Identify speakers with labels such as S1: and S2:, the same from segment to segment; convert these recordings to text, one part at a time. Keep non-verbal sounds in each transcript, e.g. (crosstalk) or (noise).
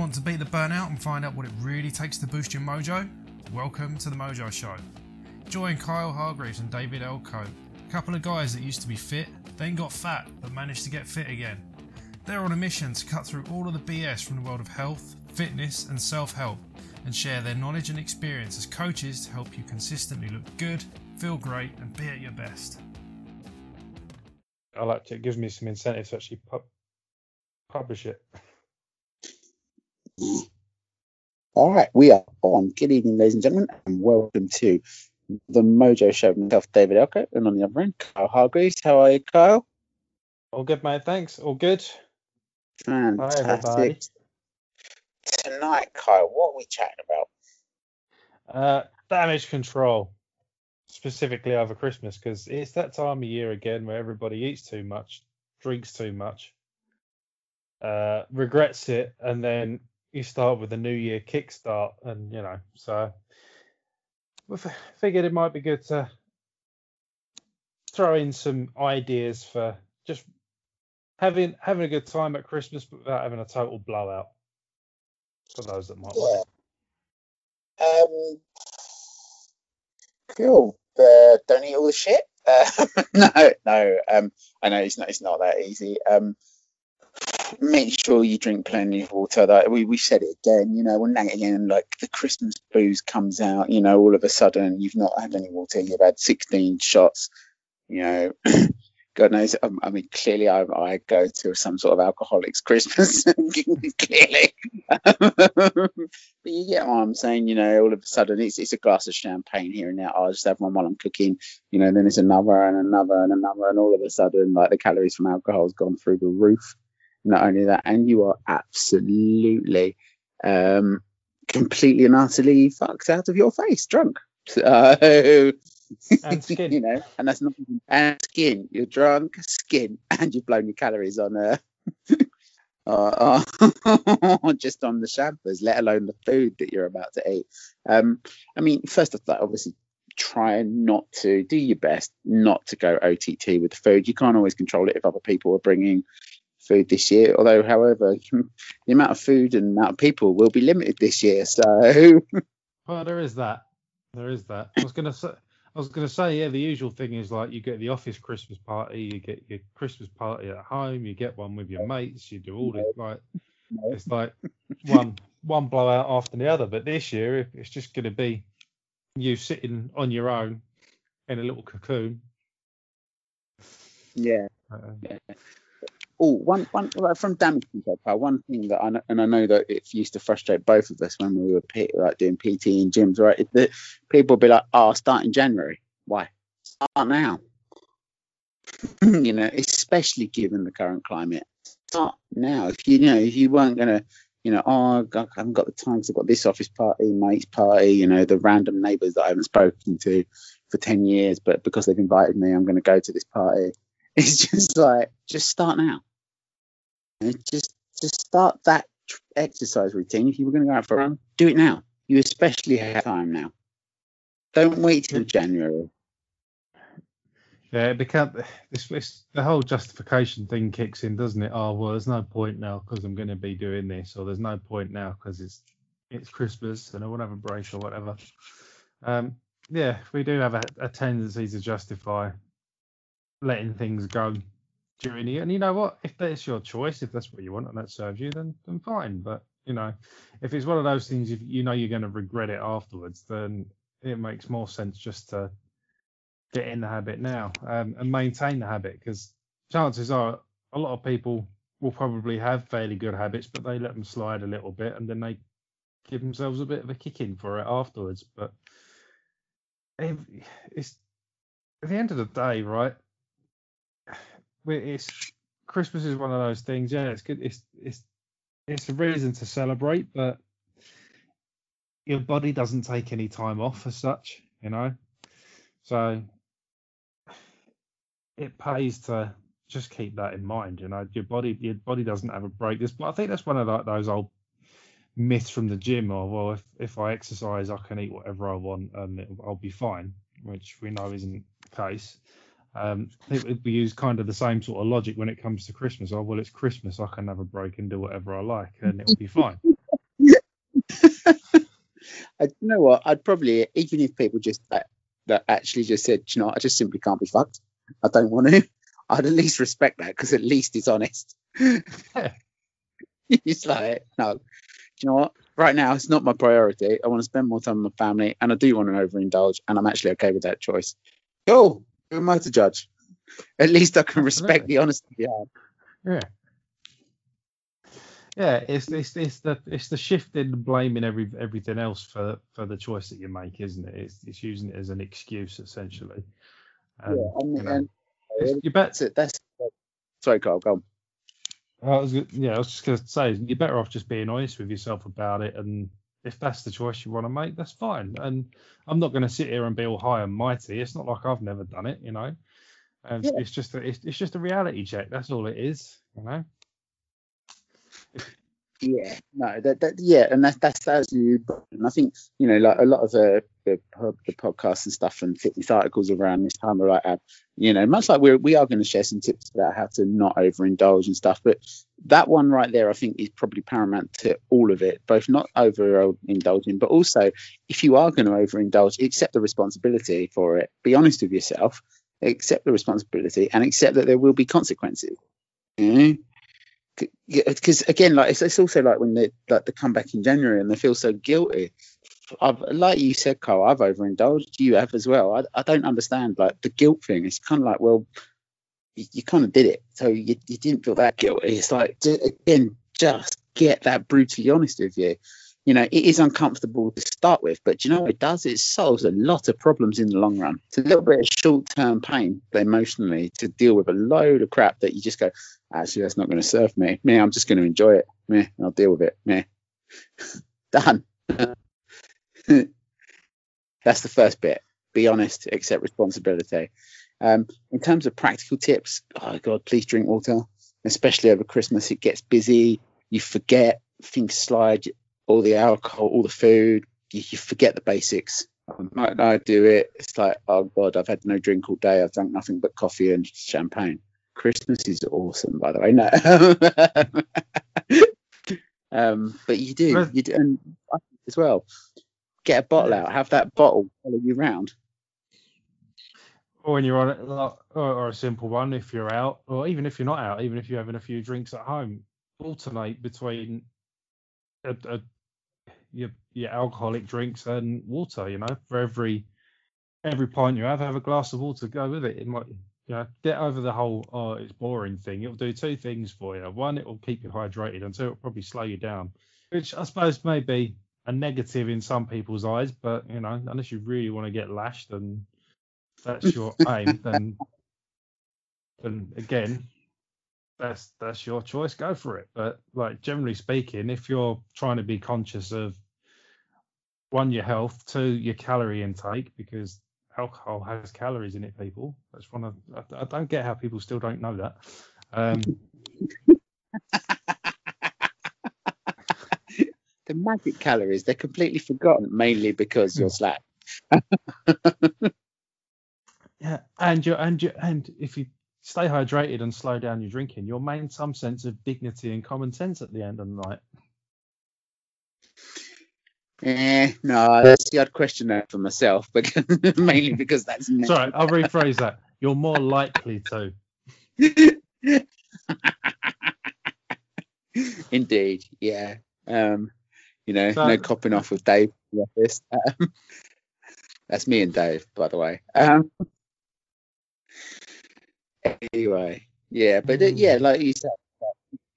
S1: Want to beat the burnout and find out what it really takes to boost your mojo? Welcome to the Mojo Show. Join Kyle Hargreaves and David Elko, a couple of guys that used to be fit, then got fat, but managed to get fit again. They're on a mission to cut through all of the BS from the world of health, fitness, and self help and share their knowledge and experience as coaches to help you consistently look good, feel great, and be at your best.
S2: I like to. It gives me some incentive to actually pub- publish it. (laughs)
S3: All right, we are on. Good evening, ladies and gentlemen, and welcome to the Mojo Show. Myself, David Elko, and on the other end, Kyle Hargreaves. How are you, Kyle?
S2: All good, mate. Thanks. All good.
S3: Fantastic.
S2: everybody.
S3: Tonight, Kyle, what are we chatting about?
S2: Uh, damage control, specifically over Christmas, because it's that time of year again where everybody eats too much, drinks too much, uh, regrets it, and then you start with a New Year kickstart, and you know, so we figured it might be good to throw in some ideas for just having having a good time at Christmas, without having a total blowout. For those that might want.
S3: Um, cool. Uh, don't eat all the shit. Uh, (laughs) no, no. Um, I know it's not. It's not that easy. Um, make sure you drink plenty of water. That we we said it again. You know, that again, like the Christmas booze comes out. You know, all of a sudden you've not had any water. You've had 16 shots. You know. (clears throat) God knows. Um, I mean, clearly, I, I go to some sort of alcoholics Christmas. (laughs) clearly, (laughs) but you get what I'm saying. You know, all of a sudden, it's it's a glass of champagne here and there. I'll just have one while I'm cooking. You know, then it's another and another and another, and all of a sudden, like the calories from alcohol has gone through the roof. Not only that, and you are absolutely, um, completely and utterly fucked out of your face, drunk. (laughs) So
S2: And skin. (laughs)
S3: you know, and that's not and skin. You're drunk, skin, (laughs) and you've blown your calories on uh, uh, uh, just on the champers, let alone the food that you're about to eat. Um, I mean, first of all, obviously, try not to do your best not to go OTT with the food. You can't always control it if other people are bringing food this year. Although, however, (laughs) the amount of food and amount of people will be limited this year. So, (laughs)
S2: Well, there is that. There is that. I was gonna say. I was gonna say, yeah, the usual thing is like you get the office Christmas party, you get your Christmas party at home, you get one with your mates, you do all this like it's like one one blowout after the other. But this year, it's just gonna be you sitting on your own in a little cocoon.
S3: yeah.
S2: Uh,
S3: Oh, one, one from damage control, pal, one thing that I know, and I know that it used to frustrate both of us when we were P, like doing PT in gyms, right? Is that people would be like, "Oh, start in January." Why? Start now. (laughs) you know, especially given the current climate. Start now. If you, you know, if you weren't gonna, you know, oh, I haven't got the time because I've got this office party, mates party, you know, the random neighbours that I haven't spoken to for ten years, but because they've invited me, I'm going to go to this party. (laughs) It's just like, just start now. Just just start that exercise routine. If you were going to go out for a run, do it now. You especially have time now. Don't wait till January.
S2: yeah, it become this, this the whole justification thing kicks in, doesn't it? Oh well, there's no point now because I'm going to be doing this, or there's no point now because it's it's Christmas and I want to have a break or whatever. Um, yeah, we do have a, a tendency to justify letting things go And you know what? If that's your choice, if that's what you want and that serves you, then then fine. But you know, if it's one of those things, if you know you're going to regret it afterwards, then it makes more sense just to get in the habit now um, and maintain the habit because chances are a lot of people will probably have fairly good habits, but they let them slide a little bit and then they give themselves a bit of a kick in for it afterwards. But it's at the end of the day, right? It's Christmas is one of those things. Yeah, it's good. It's it's it's a reason to celebrate, but your body doesn't take any time off as such, you know. So it pays to just keep that in mind. You know, your body your body doesn't have a break. This, but I think that's one of like those old myths from the gym. Or well, if if I exercise, I can eat whatever I want and I'll be fine, which we know isn't the case. Um, I think we use kind of the same sort of logic when it comes to Christmas. Oh well, it's Christmas. I can have a break and do whatever I like, and it'll be fine. (laughs)
S3: I, you know what? I'd probably even if people just that, that actually just said, you know, I just simply can't be fucked. I don't want to. (laughs) I'd at least respect that because at least it's honest. (laughs) it's like, no, do you know what? Right now, it's not my priority. I want to spend more time with my family, and I do want to overindulge, and I'm actually okay with that choice. Cool. Who am I to judge? At least I can respect
S2: Absolutely.
S3: the honesty. Yeah.
S2: Yeah. Yeah, it's it's it's the it's the shifting and blaming every everything else for for the choice that you make, isn't it? It's it's using it as an excuse essentially. Um,
S3: yeah. Mean,
S2: you know,
S3: and
S2: you bet.
S3: that's it. That's sorry, Kyle. Go on.
S2: I was yeah, I was just gonna say you're better off just being honest with yourself about it, and if that's the choice you want to make, that's fine. And I'm not gonna sit here and be all high and mighty. It's not like I've never done it, you know. And
S3: Yeah.
S2: it's just a, it's, it's just a reality check. That's all it is, you know.
S3: Yeah, no, that, that yeah, and that's that's that's you. And I think you know, like a lot of the the, the podcasts and stuff and fitness articles around this time are like, you know, much like we're we are going to share some tips about how to not overindulge and stuff. But that one right there, I think, is probably paramount to all of it. Both not overindulging, but also if you are going to overindulge, accept the responsibility for it. Be honest with yourself, accept the responsibility, and accept that there will be consequences. Because again, like it's, it's also like when they like they come back in January and they feel so guilty. I've like you said, Kyle, I've overindulged. You have as well. I, I don't understand like the guilt thing. It's kind of like, well, you, you kind of did it, so you, you didn't feel that guilty. It's like again, just get that brutally honest with you. You know, it is uncomfortable to start with, but you know it does? It solves a lot of problems in the long run. It's a little bit of short-term pain emotionally to deal with a load of crap that you just go, actually that's not going to serve me. Me, I'm just going to enjoy it. Me, I'll deal with it. Me, (laughs) done. (laughs) that's the first bit. Be honest, accept responsibility. Um, in terms of practical tips, oh god, please drink water, especially over Christmas. It gets busy. You forget things slide, all the alcohol, all the food. You, you forget the basics. Night I do it. It's like, oh god, I've had no drink all day. I've drunk nothing but coffee and champagne. Christmas is awesome, by the way. No. (laughs) um, but you do, you do, and as well. Get a bottle out. Have that bottle follow you round.
S2: Or when you're on it, like, or, or a simple one if you're out, or even if you're not out, even if you're having a few drinks at home, alternate between a, a, your your alcoholic drinks and water. You know, for every every pint you have, have a glass of water. Go with it. It might, you know, get over the whole oh it's boring thing. It'll do two things for you. One, it will keep you hydrated, and two, it'll probably slow you down, which I suppose may be a negative in some people's eyes, but you know, unless you really want to get lashed and that's your (laughs) aim, then then again, that's that's your choice. Go for it. But like generally speaking, if you're trying to be conscious of one your health, two your calorie intake, because alcohol has calories in it. People, that's one of I, I don't get how people still don't know that. Um, (laughs)
S3: The magic calories, they're completely forgotten, mainly because you're slack. (laughs)
S2: yeah, and you and you and if you stay hydrated and slow down your drinking, you'll maintain some sense of dignity and common sense at the end of the night.
S3: Eh, no, see, I'd question that for myself, but (laughs) mainly because that's me.
S2: Sorry, I'll rephrase that. You're more likely to. (laughs)
S3: Indeed, yeah. Um, you know,
S2: So-
S3: no copping off with Dave the. (laughs) Um, that's me and Dave, by the way. Um, anyway, yeah, but uh, yeah, like you said,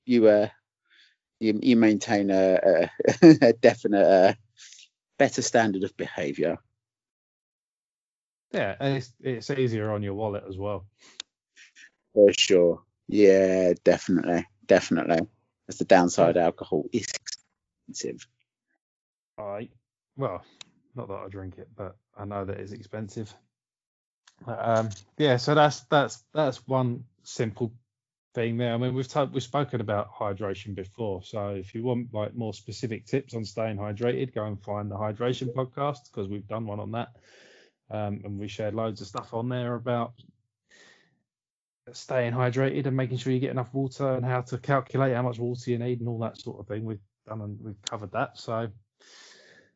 S3: you uh, you you maintain a, a, (laughs) a definite uh, better standard of behaviour.
S2: Yeah, and it's it's easier on your wallet as well.
S3: For sure. Yeah, definitely. Definitely. That's the downside. Alcohol is expensive.
S2: I well, not that I drink it, but I know that it's expensive. Um, yeah, so that's that's that's one simple thing there. I mean, we've t- we've spoken about hydration before, so if you want like more specific tips on staying hydrated, go and find the hydration podcast because we've done one on that, um, and we shared loads of stuff on there about staying hydrated and making sure you get enough water and how to calculate how much water you need and all that sort of thing. We've done and we've covered that, so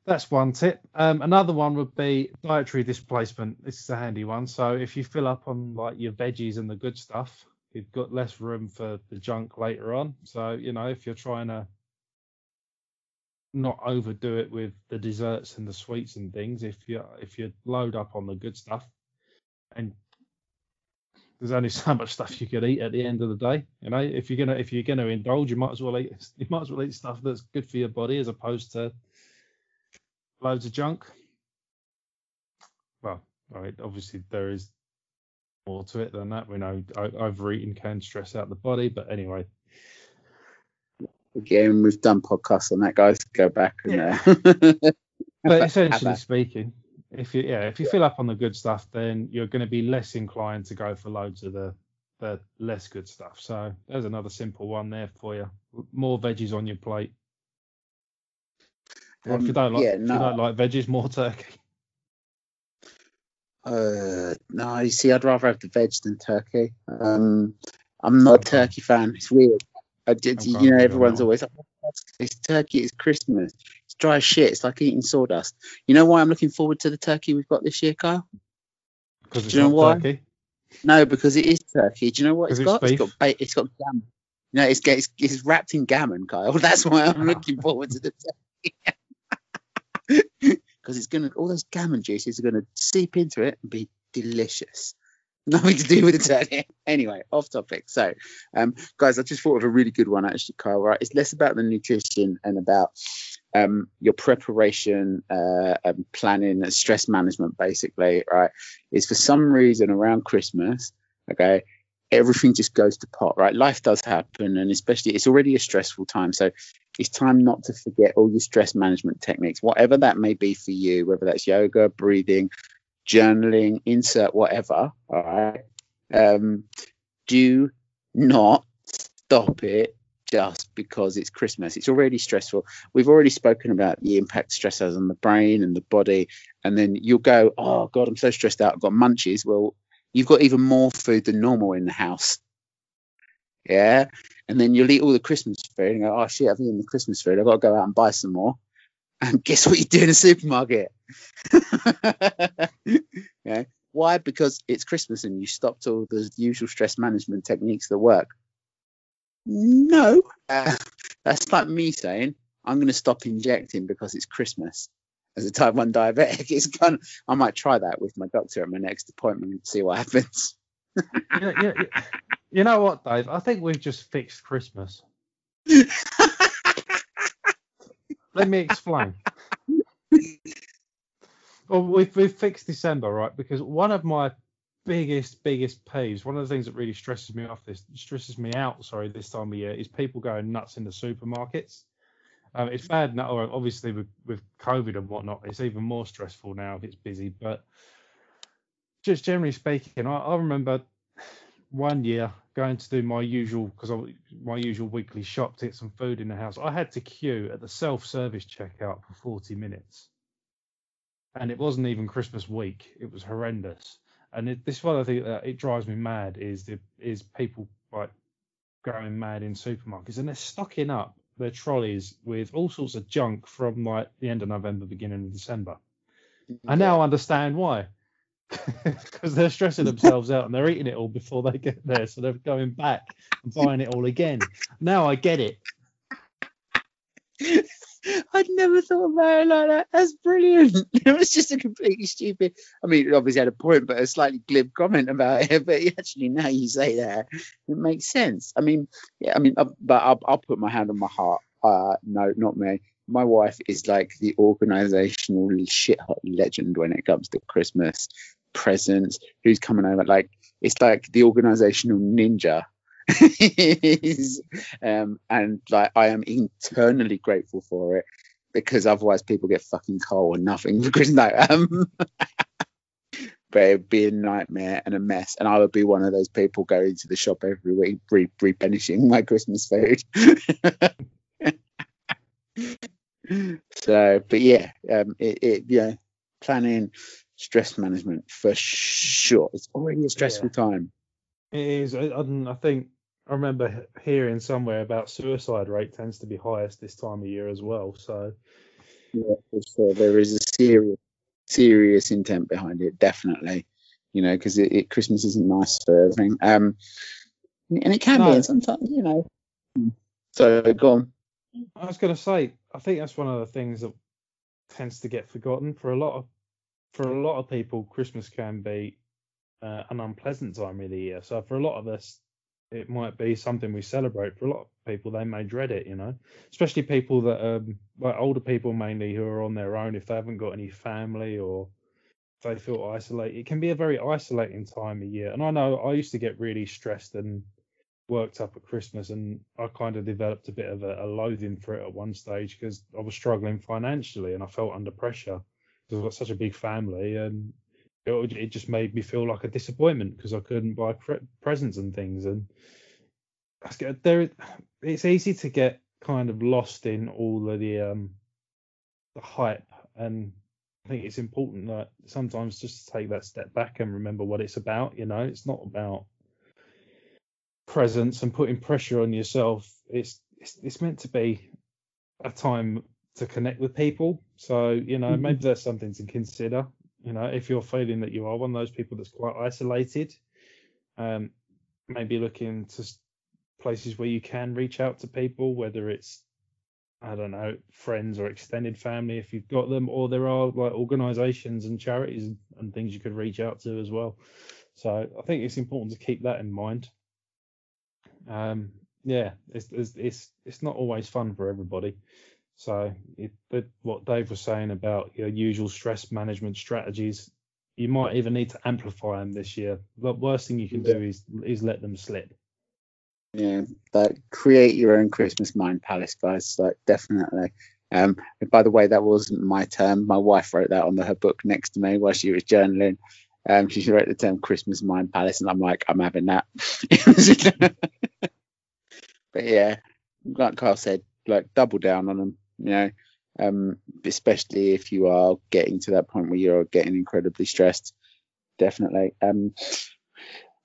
S2: that's one tip. Um, another one would be dietary displacement. This is a handy one. So if you fill up on like your veggies and the good stuff, you've got less room for the junk later on. So you know if you're trying to not overdo it with the desserts and the sweets and things, if you if you load up on the good stuff, and there's only (laughs) so much stuff you could eat at the end of the day. You know, if you're gonna if you're gonna indulge, you might as well eat (laughs) you might as well eat stuff that's good for your body as opposed to loads of junk. Well, all right, obviously there is more to it than that. We know overeating can stress out the body, but anyway.
S3: Again, we've done podcasts on that, guys. Go back and. Yeah.
S2: Uh, (laughs) but essentially speaking, if you yeah if you fill up on the good stuff, then you're going to be less inclined to go for loads of the the less good stuff. So there's another simple one there for you. More veggies on your plate. If you don't like, yeah, no. if you don't like veggies, more (laughs) turkey.
S3: Uh, no, you see, I'd rather have the veg than turkey. Um, I'm not a turkey fan. It's weird. I did, you know, everyone's always like, it's turkey. It's Christmas. It's dry shit. It's like eating sawdust. You know why I'm looking forward to the turkey we've got this year, Kyle?
S2: Because it's Do you know why? turkey.
S3: No, because it is turkey. Do you know what it's got? It's, it's got it's got gammon. No, it's, it's it's wrapped in gammon, Kyle. (laughs) That's why I'm looking forward to the (laughs) turkey (laughs) because it's gonna all those gammon juices are gonna seep into it and be delicious. (laughs) Nothing to do with the turkey. (laughs) anyway, off topic. So, um, guys, I just thought of a really good one actually, Kyle. Right, it's less about the nutrition and about um, your preparation, uh, and planning, and stress management, basically. Right, is for some reason around Christmas. Okay, everything just goes to pot, right? Life does happen, and especially it's already a stressful time. So it's time not to forget all your stress management techniques, whatever that may be for you, whether that's yoga, breathing, journaling, insert whatever. All right. Um, do not stop it just because it's Christmas. It's already stressful. We've already spoken about the impact stress has on the brain and the body. And then you'll go, oh, God, I'm so stressed out. I've got munchies. Well, you've got even more food than normal in the house. Yeah. And then you'll eat all the Christmas food and go, oh shit, I've eaten the Christmas food. I've got to go out and buy some more. (laughs) And guess what you do in a supermarket? (laughs) yeah. Why? Because it's Christmas and you stopped all the usual stress management techniques that work. No. Uh, (laughs) that's like me saying, I'm going to stop injecting because it's Christmas as a type 1 diabetic. It's kind of, I might try that with my doctor at my next appointment and see what happens.
S2: Yeah, yeah, yeah. You know what, Dave? I think we've just fixed Christmas. (laughs) Let me explain. well, we've, we've fixed December, right? Because one of my biggest, biggest peeves, one of the things that really stresses me off this, stresses me out, sorry, this time of year, is people going nuts in the supermarkets. Um, it's bad now, obviously with, with COVID and whatnot, it's even more stressful now if it's busy. But just generally speaking, I, I remember one year going to do my usual because my usual weekly shop to get some food in the house. I had to queue at the self-service checkout for 40 minutes, and it wasn't even Christmas week. It was horrendous. And it, this is what I think that it drives me mad is the is people like going mad in supermarkets and they're stocking up their trolleys with all sorts of junk from like the end of November, beginning of December. I now understand why (laughs) because they're stressing themselves out and they're eating it all before they get there. So they're going back and buying it all again. Now I get it. (laughs)
S3: I'd never thought about it like that. That's brilliant. (laughs) It was just a completely stupid. I mean, obviously had a point, but a slightly glib comment about it. But actually, now you say that, it makes sense. I mean, yeah. I mean, uh, but I'll, I'll put my hand on my heart. Uh, no, not me. My wife is like the organizational shit hot legend when it comes to Christmas presents. who's coming over. Like it's like the organizational ninja. (laughs) um, and like I am eternally grateful for it because otherwise people get fucking cold or nothing because (laughs) no um (laughs) but it'd be a nightmare and a mess and I would be one of those people going to the shop every week re- replenishing my Christmas food (laughs) so but yeah um it, it yeah planning stress management for sure. It's already a stressful yeah. time.
S2: It is. I, I think I remember hearing somewhere about suicide rate tends to be highest this time of year as well. So
S3: sure, for sure. There is a serious, serious intent behind it, definitely. You know, because it, it, Christmas isn't nice for everything. Um, and it can
S2: No.
S3: be, and sometimes, you know. So go on.
S2: I was going to say, I think that's one of the things that tends to get forgotten for a lot of for a lot of people. Christmas can be uh, an unpleasant time of the year. So for a lot of us, it might be something we celebrate. For a lot of people, they may dread it. You know, especially people that um like older people mainly who are on their own if they haven't got any family or they feel isolated. It can be a very isolating time of year. And I know I used to get really stressed and worked up at Christmas, and I kind of developed a bit of a, a loathing for it at one stage because I was struggling financially and I felt under pressure because I've got such a big family, and it, it just made me feel like a disappointment because I couldn't buy pre- presents and things. And there, it's easy to get kind of lost in all of the um the hype, and I think it's important that sometimes just take that step back and remember what it's about. You know, it's not about presence and putting pressure on yourself. It's it's, it's meant to be a time to connect with people. So you know
S3: Mhm.
S2: maybe that's something to consider. You know, if you're feeling that you are one of those people that's quite isolated, um, maybe looking to places where you can reach out to people, whether it's I don't know, friends or extended family if you've got them, or there are like organisations and charities and things you could reach out to as well. So I think it's important to keep that in mind. Um, yeah, it's, it's it's it's not always fun for everybody. So it, what Dave was saying about your usual stress management strategies, you might even need to amplify them this year. The worst thing you can do is is let them slip.
S3: Yeah, create your own Christmas mind palace, guys. Like definitely. Um, by the way, that wasn't my term. My wife wrote that on the, her book next to me while she was journaling. Um, she wrote the term Christmas mind palace, and I'm like, I'm having that. (laughs) but yeah, like Kyle said, like double down on them. You know, um, especially if you are getting to that point where you're getting incredibly stressed. Definitely. Um,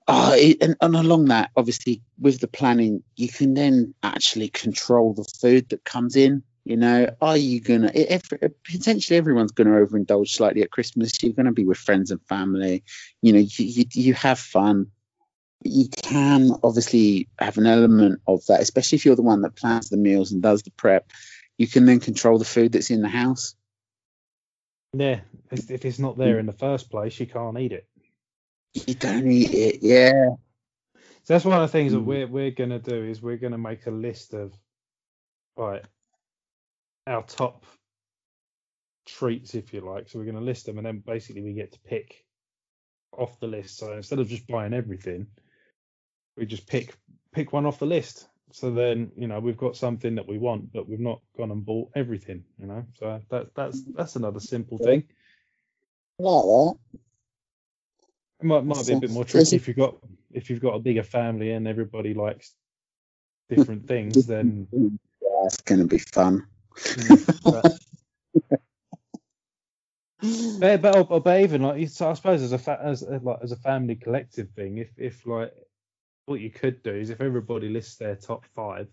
S3: Oh, and, and along that, obviously, with the planning, you can then actually control the food that comes in. You know, are you gonna? Potentially, everyone's gonna overindulge slightly at Christmas. You're gonna be with friends and family. You know, you you, you have fun. You can obviously have an element of that, especially if you're the one that plans the meals and does the prep. You can then control the food that's in the house.
S2: Yeah, if it's not there in the first place, you can't eat it.
S3: You don't eat it, yeah.
S2: So that's one of the things that
S3: Mm.
S2: we're we're gonna do is we're gonna make a list of right our top treats, if you like. So we're gonna list them, and then basically we get to pick off the list. So instead of just buying everything, we just pick pick one off the list. So then you know we've got something that we want, but we've not gone and bought everything. You know, so that that's that's another simple thing.
S3: Like that.
S2: It might might be a bit more tricky if you've got if you've got a bigger family and everybody likes different things. Then
S3: Yeah, it's gonna be fun. (laughs)
S2: but, but, but, but, but even like so I suppose as a fa- as like as a family collective thing, if if like what you could do is if everybody lists their top five,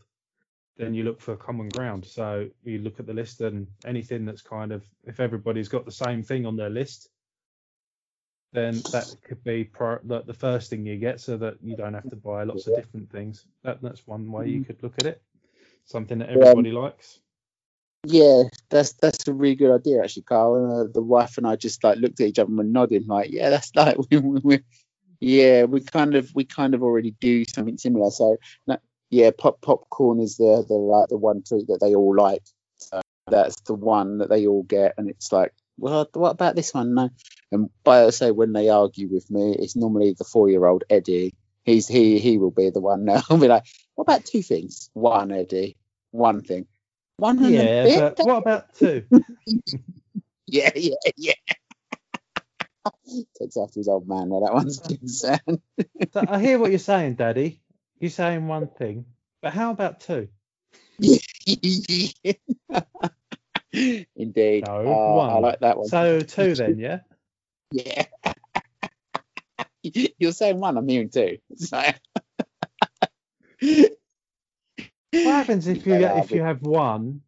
S2: then you look for common ground. So you look at the list and anything that's kind of if everybody's got the same thing on their list, then that could be pri- the, the first thing you get, so that you don't have to buy lots of different things. That that's one way you could look at it. Something that everybody likes.
S3: Yeah, that's that's a really good idea, actually, Kyle. And, uh, the wife and I just like looked at each other and were nodding, like, yeah, that's like (laughs) we, we yeah, we kind of we kind of already do something similar. So no, yeah, pop popcorn is the the like the one treat that they all like. So that's the one that they all get, and it's like, well, what about this one? No. And by I say when they argue with me, it's normally the four year old Eddie. He's he he will be the one (laughs) now. I'll be like, what about two things? One Eddie, one thing. One
S2: Yeah, but what about two? (laughs)
S3: Yeah, yeah, yeah. (laughs) Takes after his old man. Now that one's (laughs) concerned.
S2: So I hear what you're saying, Daddy. You're saying one (laughs) thing, but how about two?
S3: Indeed.
S2: No,
S3: Uh, I like that one.
S2: So two then, yeah.
S3: yeah. You're saying one. I'm hearing two. So.
S2: What happens if you
S3: Yeah,
S2: if you have one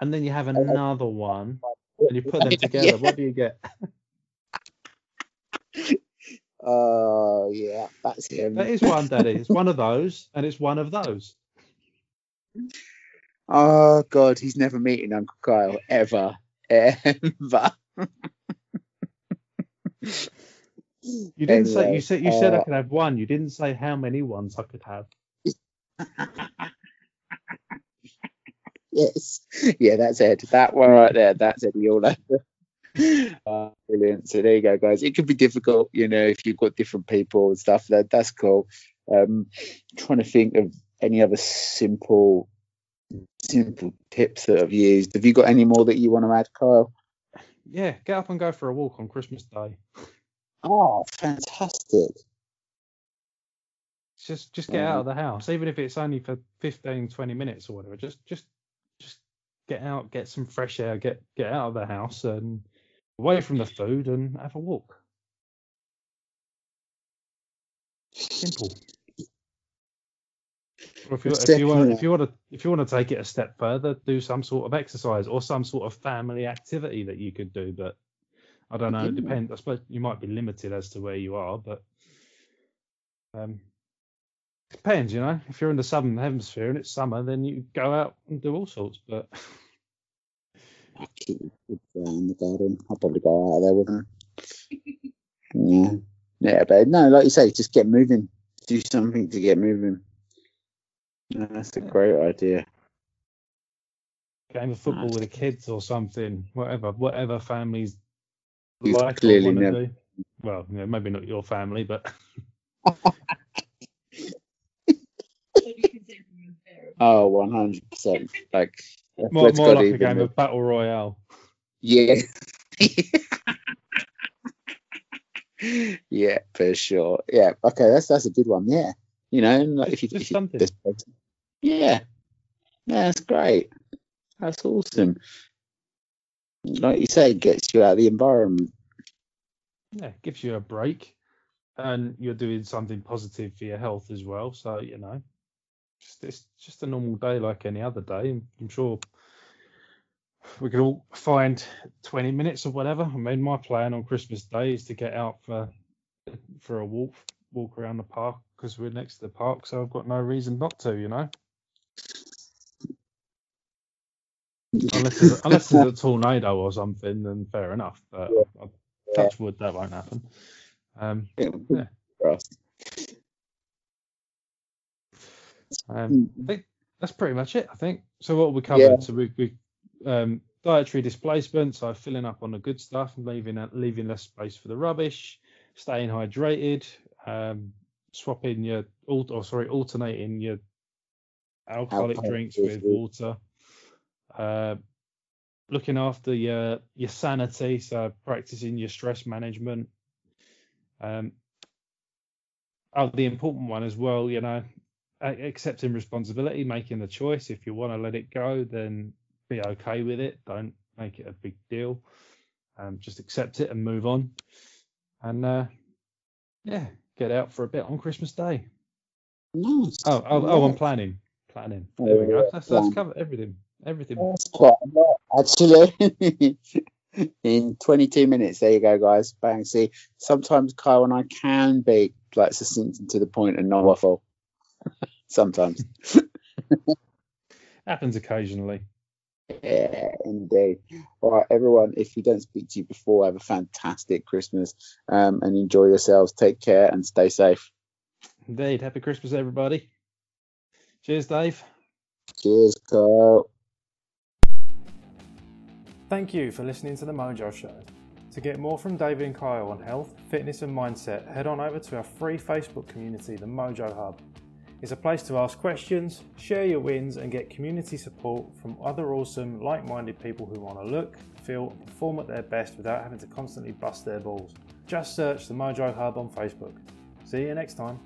S2: and then you have another one, and you put them together.
S3: Yeah.
S2: What do you get?
S3: Oh yeah, that's him.
S2: That is one, Daddy. It's one of those, and it's one of those.
S3: Oh god, he's never meeting Uncle Kyle ever, ever.
S2: You didn't say you said you said I
S3: uh,
S2: could have one. You didn't say how many ones I could have.
S3: Yes, yeah, that's it. That one right there, that's Eddie all over. Oh, (laughs) brilliant. So there you go, guys. It could be difficult, you know, if you've got different people and stuff. That that's cool. Um, trying to think of any other simple, simple tips that I've used. Have you got any more that you want to add, Kyle?
S2: Yeah, get up and go for a walk on Christmas Day.
S3: Oh, fantastic.
S2: Just just get out um, of the house, even if it's only for 15, 20 minutes or whatever. Just just just get out, get some fresh air, get get out of the house and away from the food and have a walk. Simple. Or if you, if you want if you want to if you want to take it a step further, do some sort of exercise or some sort of family activity that you could do. But I don't know. It depends. I suppose you might be limited as to where you are, but um, depends. You know, if you're in the southern hemisphere and it's summer, then you go out and do all sorts. But (laughs)
S3: I'll keep it good, uh, in the garden. I'll probably go out there with him. yeah. Yeah, but no, like you say, just get moving. Do something to get moving. No, that's a great idea.
S2: game of football with the kids or something, whatever, whatever families
S3: You've
S2: like
S3: clearly never-
S2: do. Well, you know, maybe not your family, but (laughs) (laughs)
S3: Oh, 100%. Like,
S2: more, more like a game of battle royale.
S3: Yeah. (laughs) yeah, for sure. Yeah. Okay, that's that's a good one. Yeah. You know, like if you,
S2: Just
S3: if you
S2: something.
S3: yeah. Yeah, that's great. That's awesome. Like you say, it gets you out of the environment.
S2: Yeah, gives you a break, and you're doing something positive for your health as well. So you know, just it's just a normal day like any other day. I'm sure we could all find 20 minutes or whatever. I mean, my plan on Christmas Day is to get out for for a walk, walk around the park because we're next to the park. So I've got no reason not to, you know. Unless there's, unless there's a tornado or something, then fair enough. But I'll touch wood, that won't happen. Um,
S3: Yeah.
S2: Yeah. Um, I think that's pretty much it. I think so. What we covered,
S3: Yeah.
S2: so we, we um, dietary displacement, so filling up on the good stuff, leaving leaving less space for the rubbish, staying hydrated, um, swapping your or sorry, alternating your alcoholic
S3: Alcohol
S2: drinks
S3: with
S2: with water, uh, looking after your your sanity, so practicing your stress management. Um, oh, the important one as well, you know, accepting responsibility, making the choice. If you want to let it go, then be okay with it. Don't make it a big deal. Um, just accept it and move on. And uh, yeah, get out for a bit on Christmas Day.
S3: Nice.
S2: Oh, oh, oh, I'm planning. Planning. There we go. That's, that's covered everything. Everything.
S3: That's quite a lot, actually. (laughs) In 22 minutes, there you go, guys. Bang. See, sometimes Kyle and I can be like succinct and to the point and not waffle. (laughs) sometimes. (laughs)
S2: Happens occasionally.
S3: Yeah, indeed. All right, everyone. If we don't speak to you before, have a fantastic Christmas um, and enjoy yourselves. Take care and stay safe.
S2: Indeed. Happy Christmas, everybody. Cheers, Dave.
S3: Cheers, Kyle.
S1: Thank you for listening to The Mojo Show. To get more from David and Kyle on health, fitness, and mindset, head on over to our free Facebook community, The Mojo Hub. It's a place to ask questions, share your wins, and get community support from other awesome, like minded people who want to look, feel, and perform at their best without having to constantly bust their balls. Just search The Mojo Hub on Facebook. See you next time.